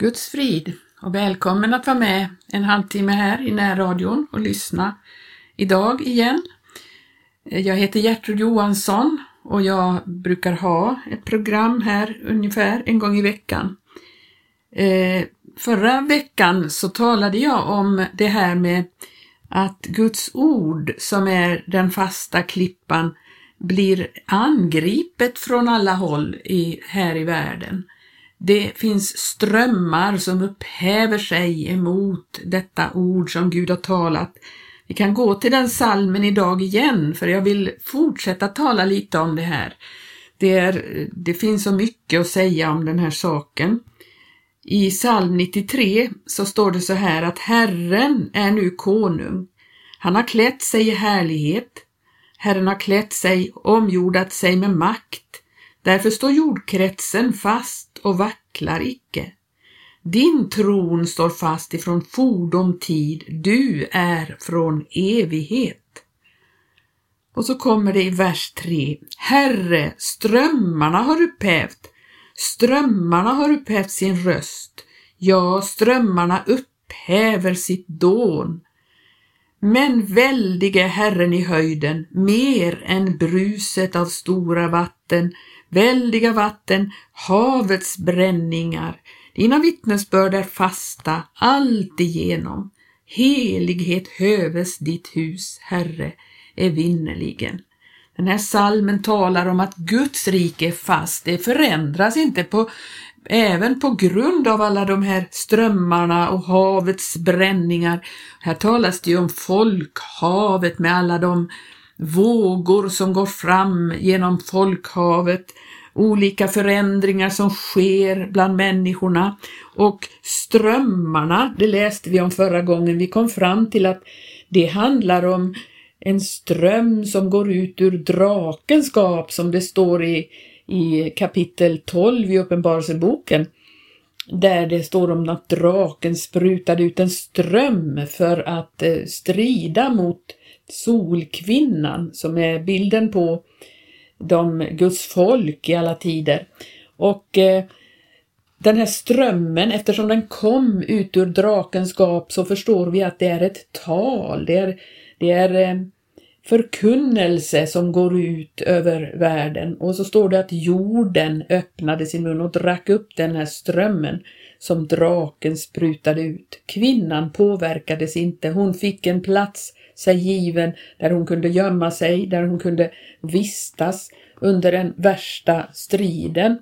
Guds frid och välkommen att vara med en halvtimme här i närradion och lyssna idag igen. Jag heter Gertrud Johansson och jag brukar ha ett program här ungefär en gång i veckan. Eh, förra veckan så talade jag om det här med att Guds ord som är den fasta klippan blir angripet från alla håll i, här i världen. Det finns strömmar som upphäver sig emot detta ord som Gud har talat. Vi kan gå till den salmen idag igen för jag vill fortsätta tala lite om det här. Det, är, det finns så mycket att säga om den här saken. I psalm 93 så står det så här att Herren är nu konung. Han har klätt sig i härlighet. Herren har klätt sig, omgjordat sig med makt. Därför står jordkretsen fast och vacklar icke. Din tron står fast ifrån fordom tid, du är från evighet. Och så kommer det i vers 3. Herre, strömmarna har upphävt, strömmarna har upphävt sin röst, ja, strömmarna upphäver sitt dån. Men väldige Herren i höjden, mer än bruset av stora vatten, väldiga vatten, havets bränningar. Dina vittnesbörd är fasta alltigenom. Helighet höves ditt hus, Herre, evinnerligen. Den här salmen talar om att Guds rike är fast, det förändras inte på även på grund av alla de här strömmarna och havets bränningar. Här talas det ju om folkhavet med alla de vågor som går fram genom folkhavet, olika förändringar som sker bland människorna och strömmarna, det läste vi om förra gången, vi kom fram till att det handlar om en ström som går ut ur drakenskap som det står i, i kapitel 12 i Uppenbarelseboken där det står om att draken sprutade ut en ström för att eh, strida mot Solkvinnan som är bilden på de Guds folk i alla tider. Och eh, den här strömmen, eftersom den kom ut ur drakens gap så förstår vi att det är ett tal, det är, det är eh, förkunnelse som går ut över världen. Och så står det att jorden öppnade sin mun och drack upp den här strömmen som draken sprutade ut. Kvinnan påverkades inte, hon fick en plats sig given där hon kunde gömma sig, där hon kunde vistas under den värsta striden.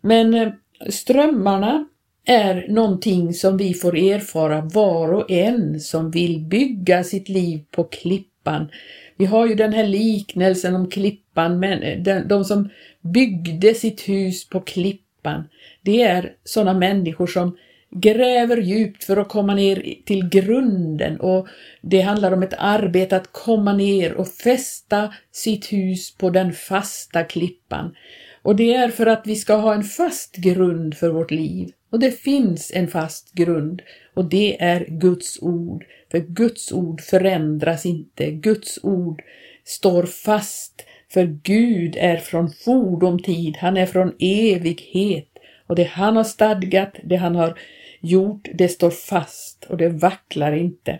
Men eh, strömmarna är någonting som vi får erfara var och en som vill bygga sitt liv på klippan. Vi har ju den här liknelsen om klippan, men eh, de, de som byggde sitt hus på klippan, det är sådana människor som gräver djupt för att komma ner till grunden och det handlar om ett arbete att komma ner och fästa sitt hus på den fasta klippan. Och det är för att vi ska ha en fast grund för vårt liv. Och det finns en fast grund och det är Guds ord. För Guds ord förändras inte. Guds ord står fast. För Gud är från fordom tid, han är från evighet. Och det han har stadgat, det han har gjort, det står fast och det vacklar inte.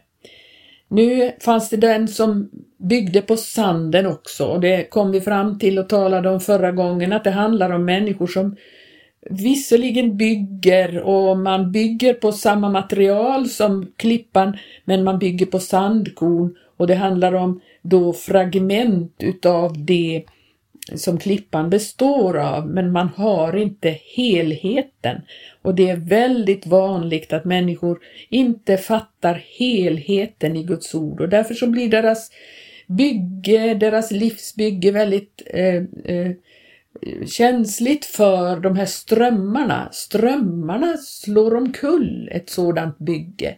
Nu fanns det den som byggde på sanden också och det kom vi fram till och talade om förra gången att det handlar om människor som visserligen bygger och man bygger på samma material som klippan men man bygger på sandkorn och det handlar om då fragment utav det som klippan består av, men man har inte helheten. Och det är väldigt vanligt att människor inte fattar helheten i Guds ord och därför så blir deras bygge, deras livsbygge väldigt eh, eh, känsligt för de här strömmarna. Strömmarna slår omkull ett sådant bygge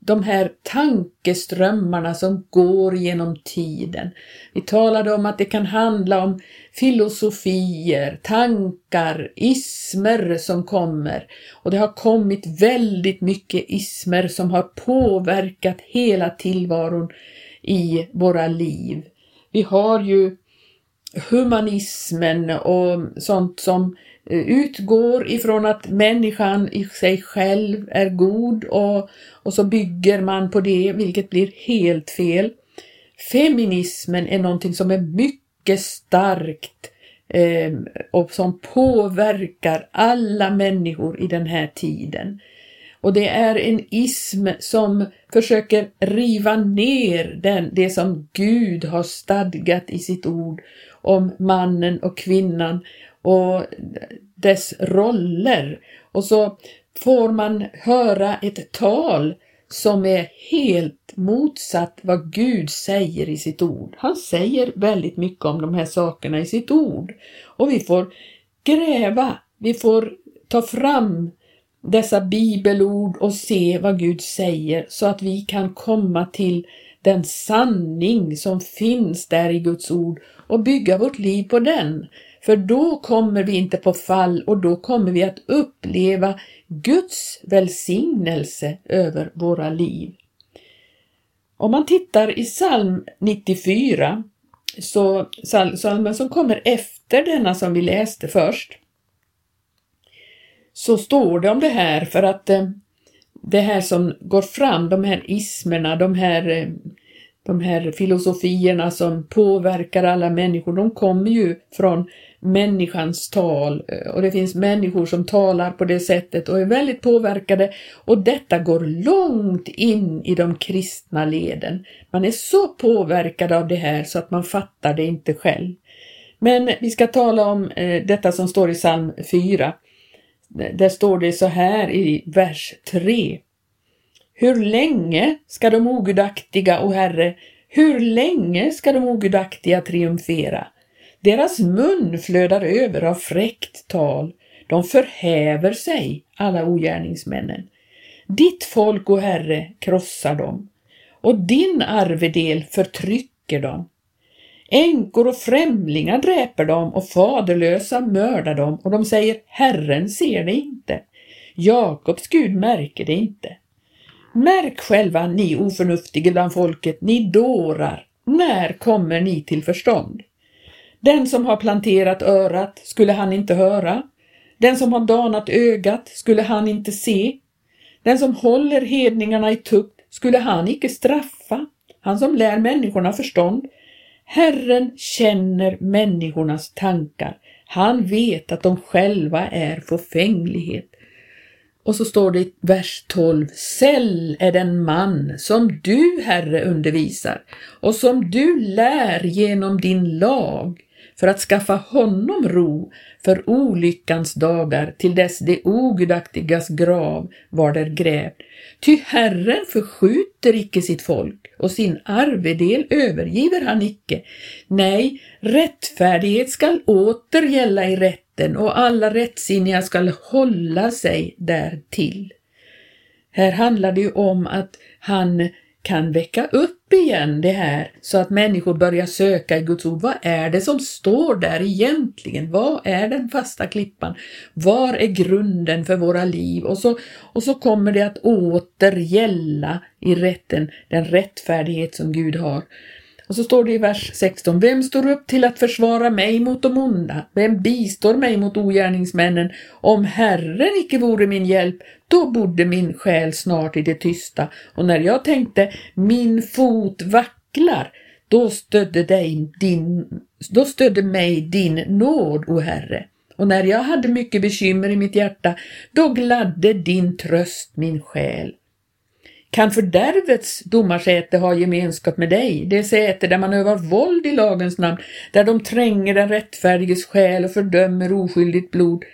de här tankeströmmarna som går genom tiden. Vi talade om att det kan handla om filosofier, tankar, ismer som kommer. Och det har kommit väldigt mycket ismer som har påverkat hela tillvaron i våra liv. Vi har ju humanismen och sånt som eh, utgår ifrån att människan i sig själv är god och, och så bygger man på det, vilket blir helt fel. Feminismen är någonting som är mycket starkt eh, och som påverkar alla människor i den här tiden. Och det är en ism som försöker riva ner den, det som Gud har stadgat i sitt ord om mannen och kvinnan och dess roller. Och så får man höra ett tal som är helt motsatt vad Gud säger i sitt ord. Han säger väldigt mycket om de här sakerna i sitt ord. Och vi får gräva, vi får ta fram dessa bibelord och se vad Gud säger så att vi kan komma till den sanning som finns där i Guds ord och bygga vårt liv på den. För då kommer vi inte på fall och då kommer vi att uppleva Guds välsignelse över våra liv. Om man tittar i psalm 94, så psalmen som kommer efter denna som vi läste först, så står det om det här för att eh, det här som går fram, de här ismerna, de här, eh, de här filosofierna som påverkar alla människor, de kommer ju från människans tal eh, och det finns människor som talar på det sättet och är väldigt påverkade och detta går långt in i de kristna leden. Man är så påverkad av det här så att man fattar det inte själv. Men vi ska tala om eh, detta som står i psalm 4. Där står det så här i vers 3. Hur länge ska de ogudaktiga, o Herre, hur länge ska de ogudaktiga triumfera? Deras mun flödar över av fräckt tal. De förhäver sig, alla ogärningsmännen. Ditt folk, o Herre, krossar dem och din arvedel förtrycker dem. Änkor och främlingar dräper dem och faderlösa mördar dem och de säger Herren ser det inte. Jakobs Gud märker det inte. Märk själva, ni oförnuftiga bland folket, ni dårar. När kommer ni till förstånd? Den som har planterat örat, skulle han inte höra? Den som har danat ögat, skulle han inte se? Den som håller hedningarna i tukt, skulle han icke straffa? Han som lär människorna förstånd. Herren känner människornas tankar. Han vet att de själva är förfänglighet. Och så står det i vers 12, Säll är den man som du, Herre, undervisar och som du lär genom din lag för att skaffa honom ro för olyckans dagar till dess det ogudaktigas grav var där grävd. Ty Herren förskjuter icke sitt folk och sin arvedel övergiver han icke. Nej, rättfärdighet skall åter gälla i rätten och alla rättsinniga skall hålla sig därtill. Här handlar det ju om att han kan väcka upp igen det här så att människor börjar söka i Guds ord. Vad är det som står där egentligen? Vad är den fasta klippan? Var är grunden för våra liv? Och så, och så kommer det att åter gälla i rätten, den rättfärdighet som Gud har. Och så står det i vers 16, vem står upp till att försvara mig mot de onda? Vem bistår mig mot ogärningsmännen? Om Herren icke vore min hjälp, då bodde min själ snart i det tysta. Och när jag tänkte, min fot vacklar, då stödde, dig din, då stödde mig din nåd, o Herre. Och när jag hade mycket bekymmer i mitt hjärta, då gladde din tröst min själ. Kan fördärvets domarsäte ha gemenskap med dig, det säte där man övar våld i lagens namn, där de tränger den rättfärdiges själ och fördömer oskyldigt blod.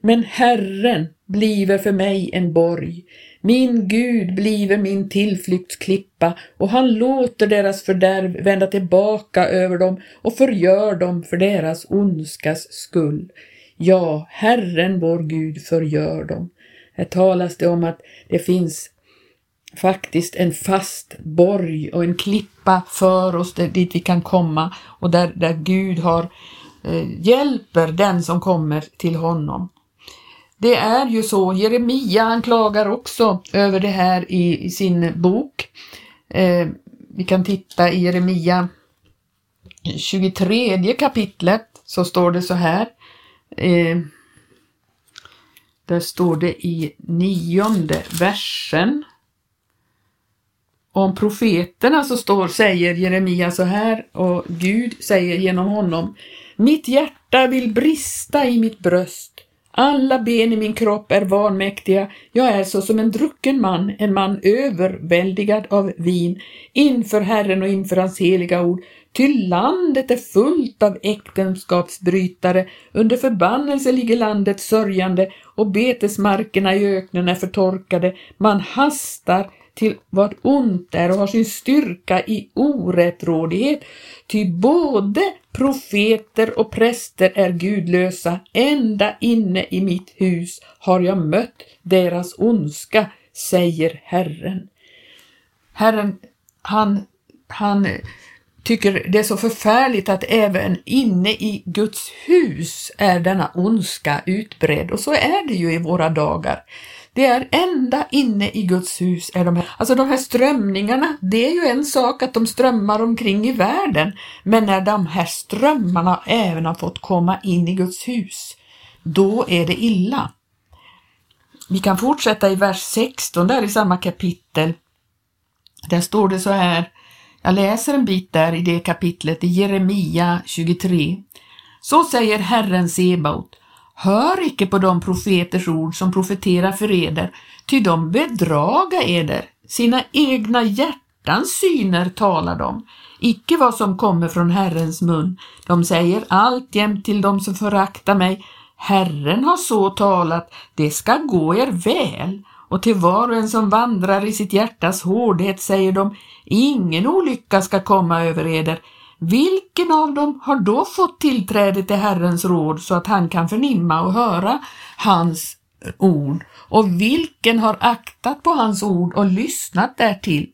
Men Herren bliver för mig en borg, min Gud bliver min tillflyktsklippa och han låter deras fördärv vända tillbaka över dem och förgör dem för deras ondskas skull. Ja, Herren vår Gud förgör dem. Här talas det om att det finns faktiskt en fast borg och en klippa för oss där, dit vi kan komma och där, där Gud har eh, hjälper den som kommer till honom. Det är ju så, Jeremia han klagar också över det här i, i sin bok. Eh, vi kan titta i Jeremia 23 kapitlet så står det så här. Eh, där står det i nionde versen. Om profeterna så står, säger Jeremia så här och Gud säger genom honom Mitt hjärta vill brista i mitt bröst. Alla ben i min kropp är vanmäktiga. Jag är så som en drucken man, en man överväldigad av vin, inför Herren och inför hans heliga ord. Ty landet är fullt av äktenskapsbrytare, under förbannelse ligger landet sörjande och betesmarkerna i öknen är förtorkade. Man hastar till vad ont är och har sin styrka i orättrådighet. Ty både profeter och präster är gudlösa. Ända inne i mitt hus har jag mött deras ondska, säger Herren. Herren, han, han tycker det är så förfärligt att även inne i Guds hus är denna ondska utbredd och så är det ju i våra dagar. Det är ända inne i Guds hus är de här, alltså de här strömningarna, det är ju en sak att de strömmar omkring i världen, men när de här strömmarna även har fått komma in i Guds hus, då är det illa. Vi kan fortsätta i vers 16 där i samma kapitel. Där står det så här, jag läser en bit där i det kapitlet i Jeremia 23. Så säger Herren Sebaot, Hör icke på de profeters ord som profeterar för eder, ty de bedraga eder, sina egna hjärtans syner talar de, icke vad som kommer från Herrens mun. De säger alltjämt till dem som föraktar mig, Herren har så talat, det ska gå er väl. Och till var och en som vandrar i sitt hjärtas hårdhet säger de, ingen olycka ska komma över eder, vilken av dem har då fått tillträde till Herrens råd så att han kan förnimma och höra hans ord och vilken har aktat på hans ord och lyssnat därtill?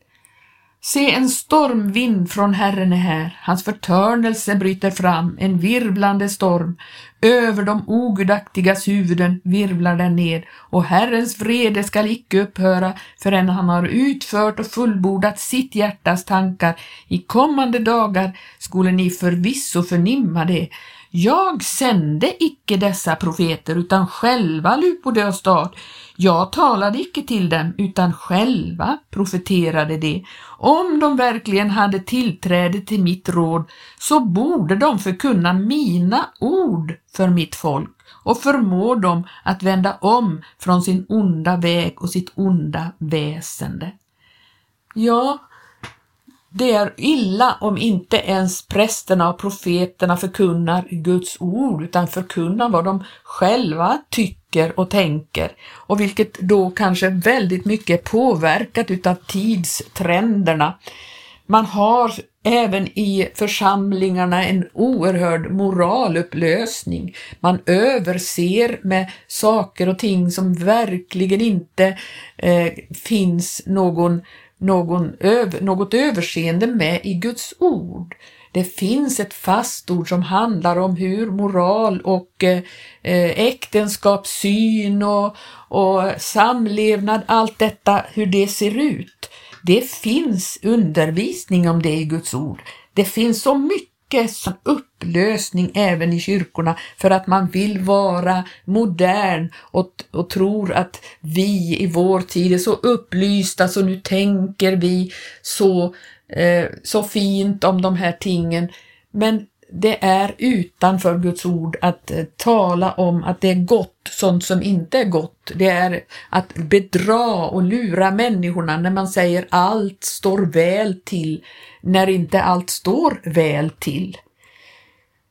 Se, en stormvind från Herren är här, hans förtörnelse bryter fram, en virvlande storm. Över de ogudaktigas huvuden virvlar den ned, och Herrens vrede skall icke upphöra förrän han har utfört och fullbordat sitt hjärtas tankar. I kommande dagar skulle ni förvisso förnimma det. Jag sände icke dessa profeter, utan själva lupade och stad. Jag talade icke till dem, utan själva profeterade de. Om de verkligen hade tillträde till mitt råd, så borde de förkunna mina ord för mitt folk och förmå dem att vända om från sin onda väg och sitt onda väsende. Ja, det är illa om inte ens prästerna och profeterna förkunnar Guds ord utan förkunnar vad de själva tycker och tänker och vilket då kanske väldigt mycket är påverkat utav tidstrenderna. Man har även i församlingarna en oerhörd moralupplösning. Man överser med saker och ting som verkligen inte eh, finns någon någon öv något överseende med i Guds ord. Det finns ett fast ord som handlar om hur moral och eh, äktenskapssyn och, och samlevnad, allt detta, hur det ser ut. Det finns undervisning om det i Guds ord. Det finns så mycket mycket upplösning även i kyrkorna för att man vill vara modern och, och tror att vi i vår tid är så upplysta så nu tänker vi så, eh, så fint om de här tingen. Men det är utanför Guds ord att eh, tala om att det är gott, sånt som inte är gott. Det är att bedra och lura människorna när man säger allt står väl till, när inte allt står väl till.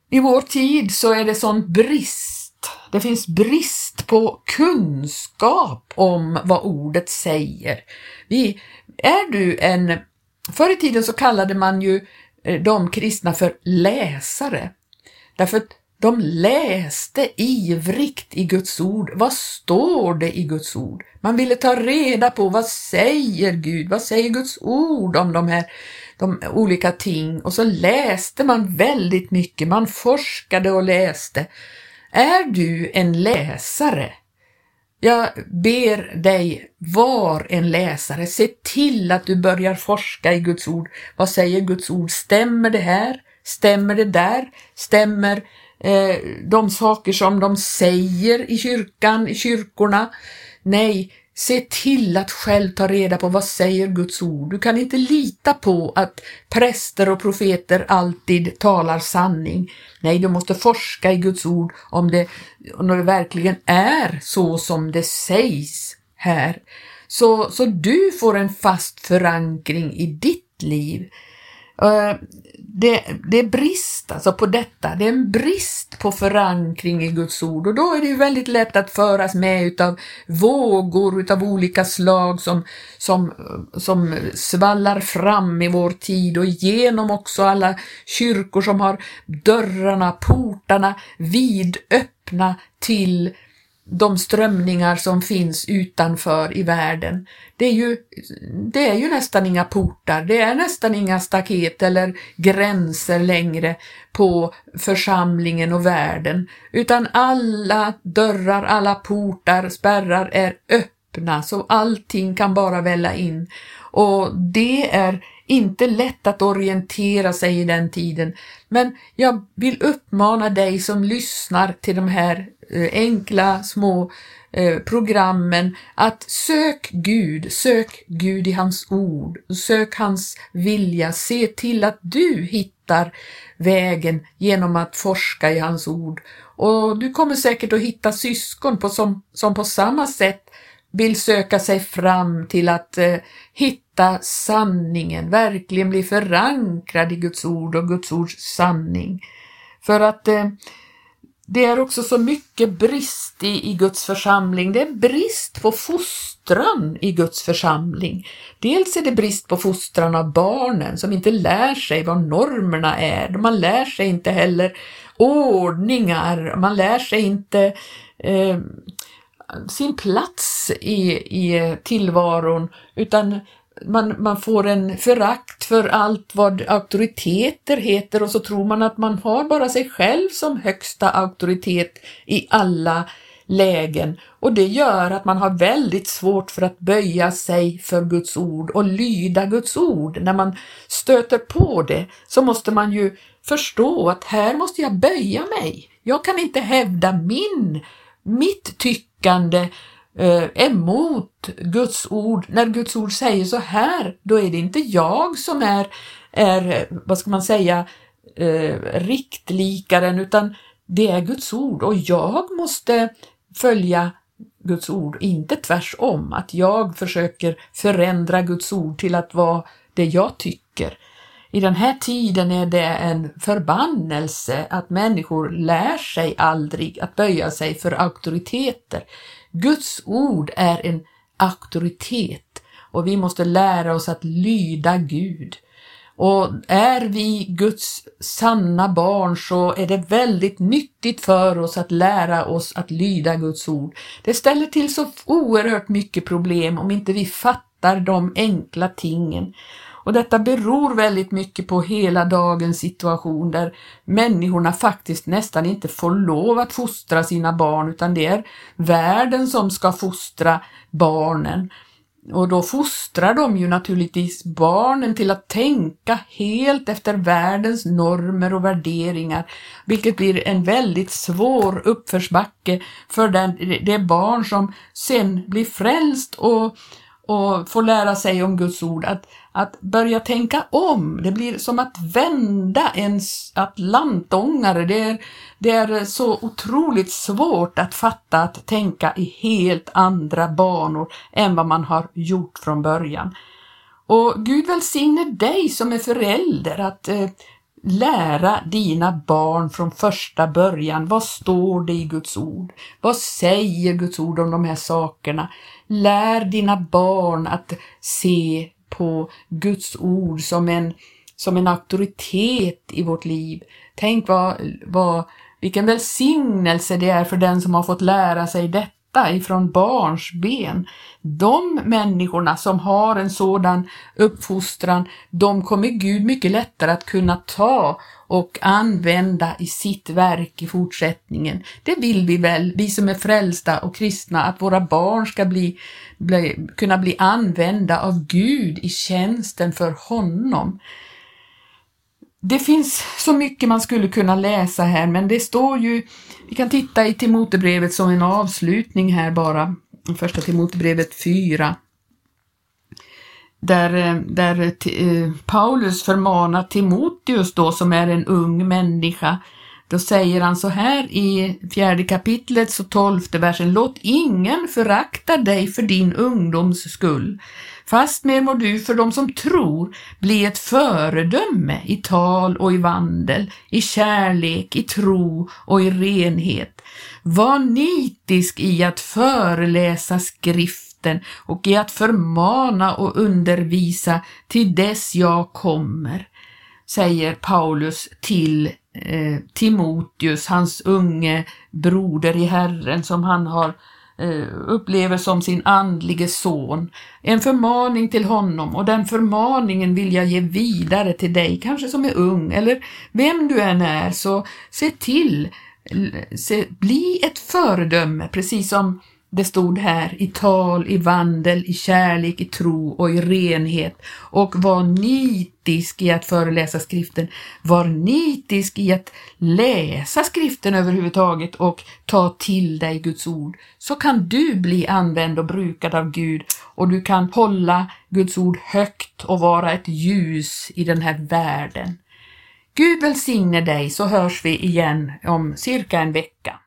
I vår tid så är det sån brist. Det finns brist på kunskap om vad ordet säger. Vi, är du en, förr i tiden så kallade man ju Eh, Eh, de kristna för läsare. Därför att de läste ivrigt i Guds ord. Vad står det i Guds ord? Man ville ta reda på vad säger Gud? Vad säger Guds ord om de här de olika ting? Och så läste man väldigt mycket. Man forskade och läste. Är du en läsare? Jag ber dig, var en läsare, se till att du börjar forska i Guds ord. Vad säger Guds ord? Stämmer det här Stämmer det där? Stämmer eh, de saker som de säger i kyrkan, i kyrkorna? Nej, Se till att själv ta reda på vad säger Guds ord. Du kan inte lita på att präster och profeter alltid talar sanning. Nej, du måste forska i Guds ord om det, om det verkligen är så som det sägs här. Så, så du får en fast förankring i ditt liv. Eh, det, det är brist alltså på detta, det är en brist på förankring i Guds ord. Och då är det ju väldigt lätt att föras med utav vågor utav olika slag som, som, som svallar fram i vår tid och genom också alla kyrkor som har dörrarna, portarna vidöppna till de strömningar som finns utanför i världen. Det är, ju, det är ju nästan inga portar, det är nästan inga staket eller gränser längre på församlingen och världen, utan alla dörrar, alla portar, spärrar är öppna så allting kan bara välla in. Och det är inte lätt att orientera sig i den tiden. Men jag vill uppmana dig som lyssnar till de här eh, enkla små eh, programmen att sök Gud, sök Gud i hans ord, sök hans vilja, se till att du hittar vägen genom att forska i hans ord. Och du kommer säkert att hitta syskon på som, som på samma sätt vill söka sig fram till att eh, hitta sanningen, verkligen bli förankrad i Guds ord och Guds ords sanning. För att eh, det är också så mycket brist i, i Guds församling. Det är brist på fostran i Guds församling. Dels är det brist på fostran av barnen som inte lär sig vad normerna är. Man lär sig inte heller ordningar, man lär sig inte eh, sin plats i, i tillvaron utan man, man får en förakt för allt vad auktoriteter heter och så tror man att man har bara sig själv som högsta auktoritet i alla lägen och det gör att man har väldigt svårt för att böja sig för Guds ord och lyda Guds ord. När man stöter på det så måste man ju förstå att här måste jag böja mig. Jag kan inte hävda min, mitt tycke tyckande eh, emot Guds ord. När Guds ord säger så här, då är det inte jag som är, är vad ska man säga, eh, riktlikaren utan det är Guds ord och jag måste följa Guds ord, inte tvärsom, att jag försöker förändra Guds ord till att vara det jag tycker. I den här tiden är det en förbannelse att människor lär sig aldrig att böja sig för auktoriteter. Guds ord är en auktoritet och vi måste lära oss att lyda Gud. Och är vi Guds sanna barn så är det väldigt nyttigt för oss att lära oss att lyda Guds ord. Det ställer till så oerhört mycket problem om inte vi fattar de enkla tingen. Och detta beror väldigt mycket på hela dagens situation där människorna faktiskt nästan inte får lov att fostra sina barn utan det är världen som ska fostra barnen. Och då fostrar de ju naturligtvis barnen till att tänka helt efter världens normer och värderingar, vilket blir en väldigt svår uppförsbacke för den, det barn som sen blir frälst och, och får lära sig om Guds ord, att att börja tänka om. Det blir som att vända en atlantångare. Det är, det är så otroligt svårt att fatta att tänka i helt andra banor än vad man har gjort från början. Och Gud välsigne dig som är förälder att eh, lära dina barn från första början. Vad står det i Guds ord? Vad säger Guds ord om de här sakerna? Lär dina barn att se på Guds ord som en, som en auktoritet i vårt liv. Tänk vad, vad, vilken välsignelse det är för den som har fått lära sig detta ifrån barns ben. De människorna som har en sådan uppfostran, de kommer Gud mycket lättare att kunna ta och använda i sitt verk i fortsättningen. Det vill vi väl, vi som är frälsta och kristna, att våra barn ska bli, bli, kunna bli använda av Gud i tjänsten för honom det finns så mycket man skulle kunna läsa här, men det står ju, vi kan titta i Timotebrevet som en avslutning här bara, första Timotebrevet 4. Där, eh, där eh, Paulus förmanar Timoteus då, som är en ung människa, då säger han så här i fjärde kapitlet så tolfte versen, låt ingen förakta dig för din ungdoms skull. Fastmer må du för dem som tror bli ett föredöme i tal och i vandel, i kärlek, i tro och i renhet. Var nitisk i att föreläsa skriften och i att förmana och undervisa till dess jag kommer, säger Paulus till eh, Timoteus, hans unge broder i Herren som han har eh, Eh, upplever som sin andlige son. En förmaning till honom och den förmaningen vill jag ge vidare till dig, kanske som är ung eller vem du än är, så se till, se, bli ett föredöme, precis som det stod här i tal, i vandel, i kärlek, i tro och i renhet och var nitisk i att föreläsa skriften. Var nitisk i att läsa skriften överhuvudtaget och ta till dig Guds ord. Så kan du bli använd och brukad av Gud och du kan hålla Guds ord högt och vara ett ljus i den här världen. Gud välsigne dig så hörs vi igen om cirka en vecka.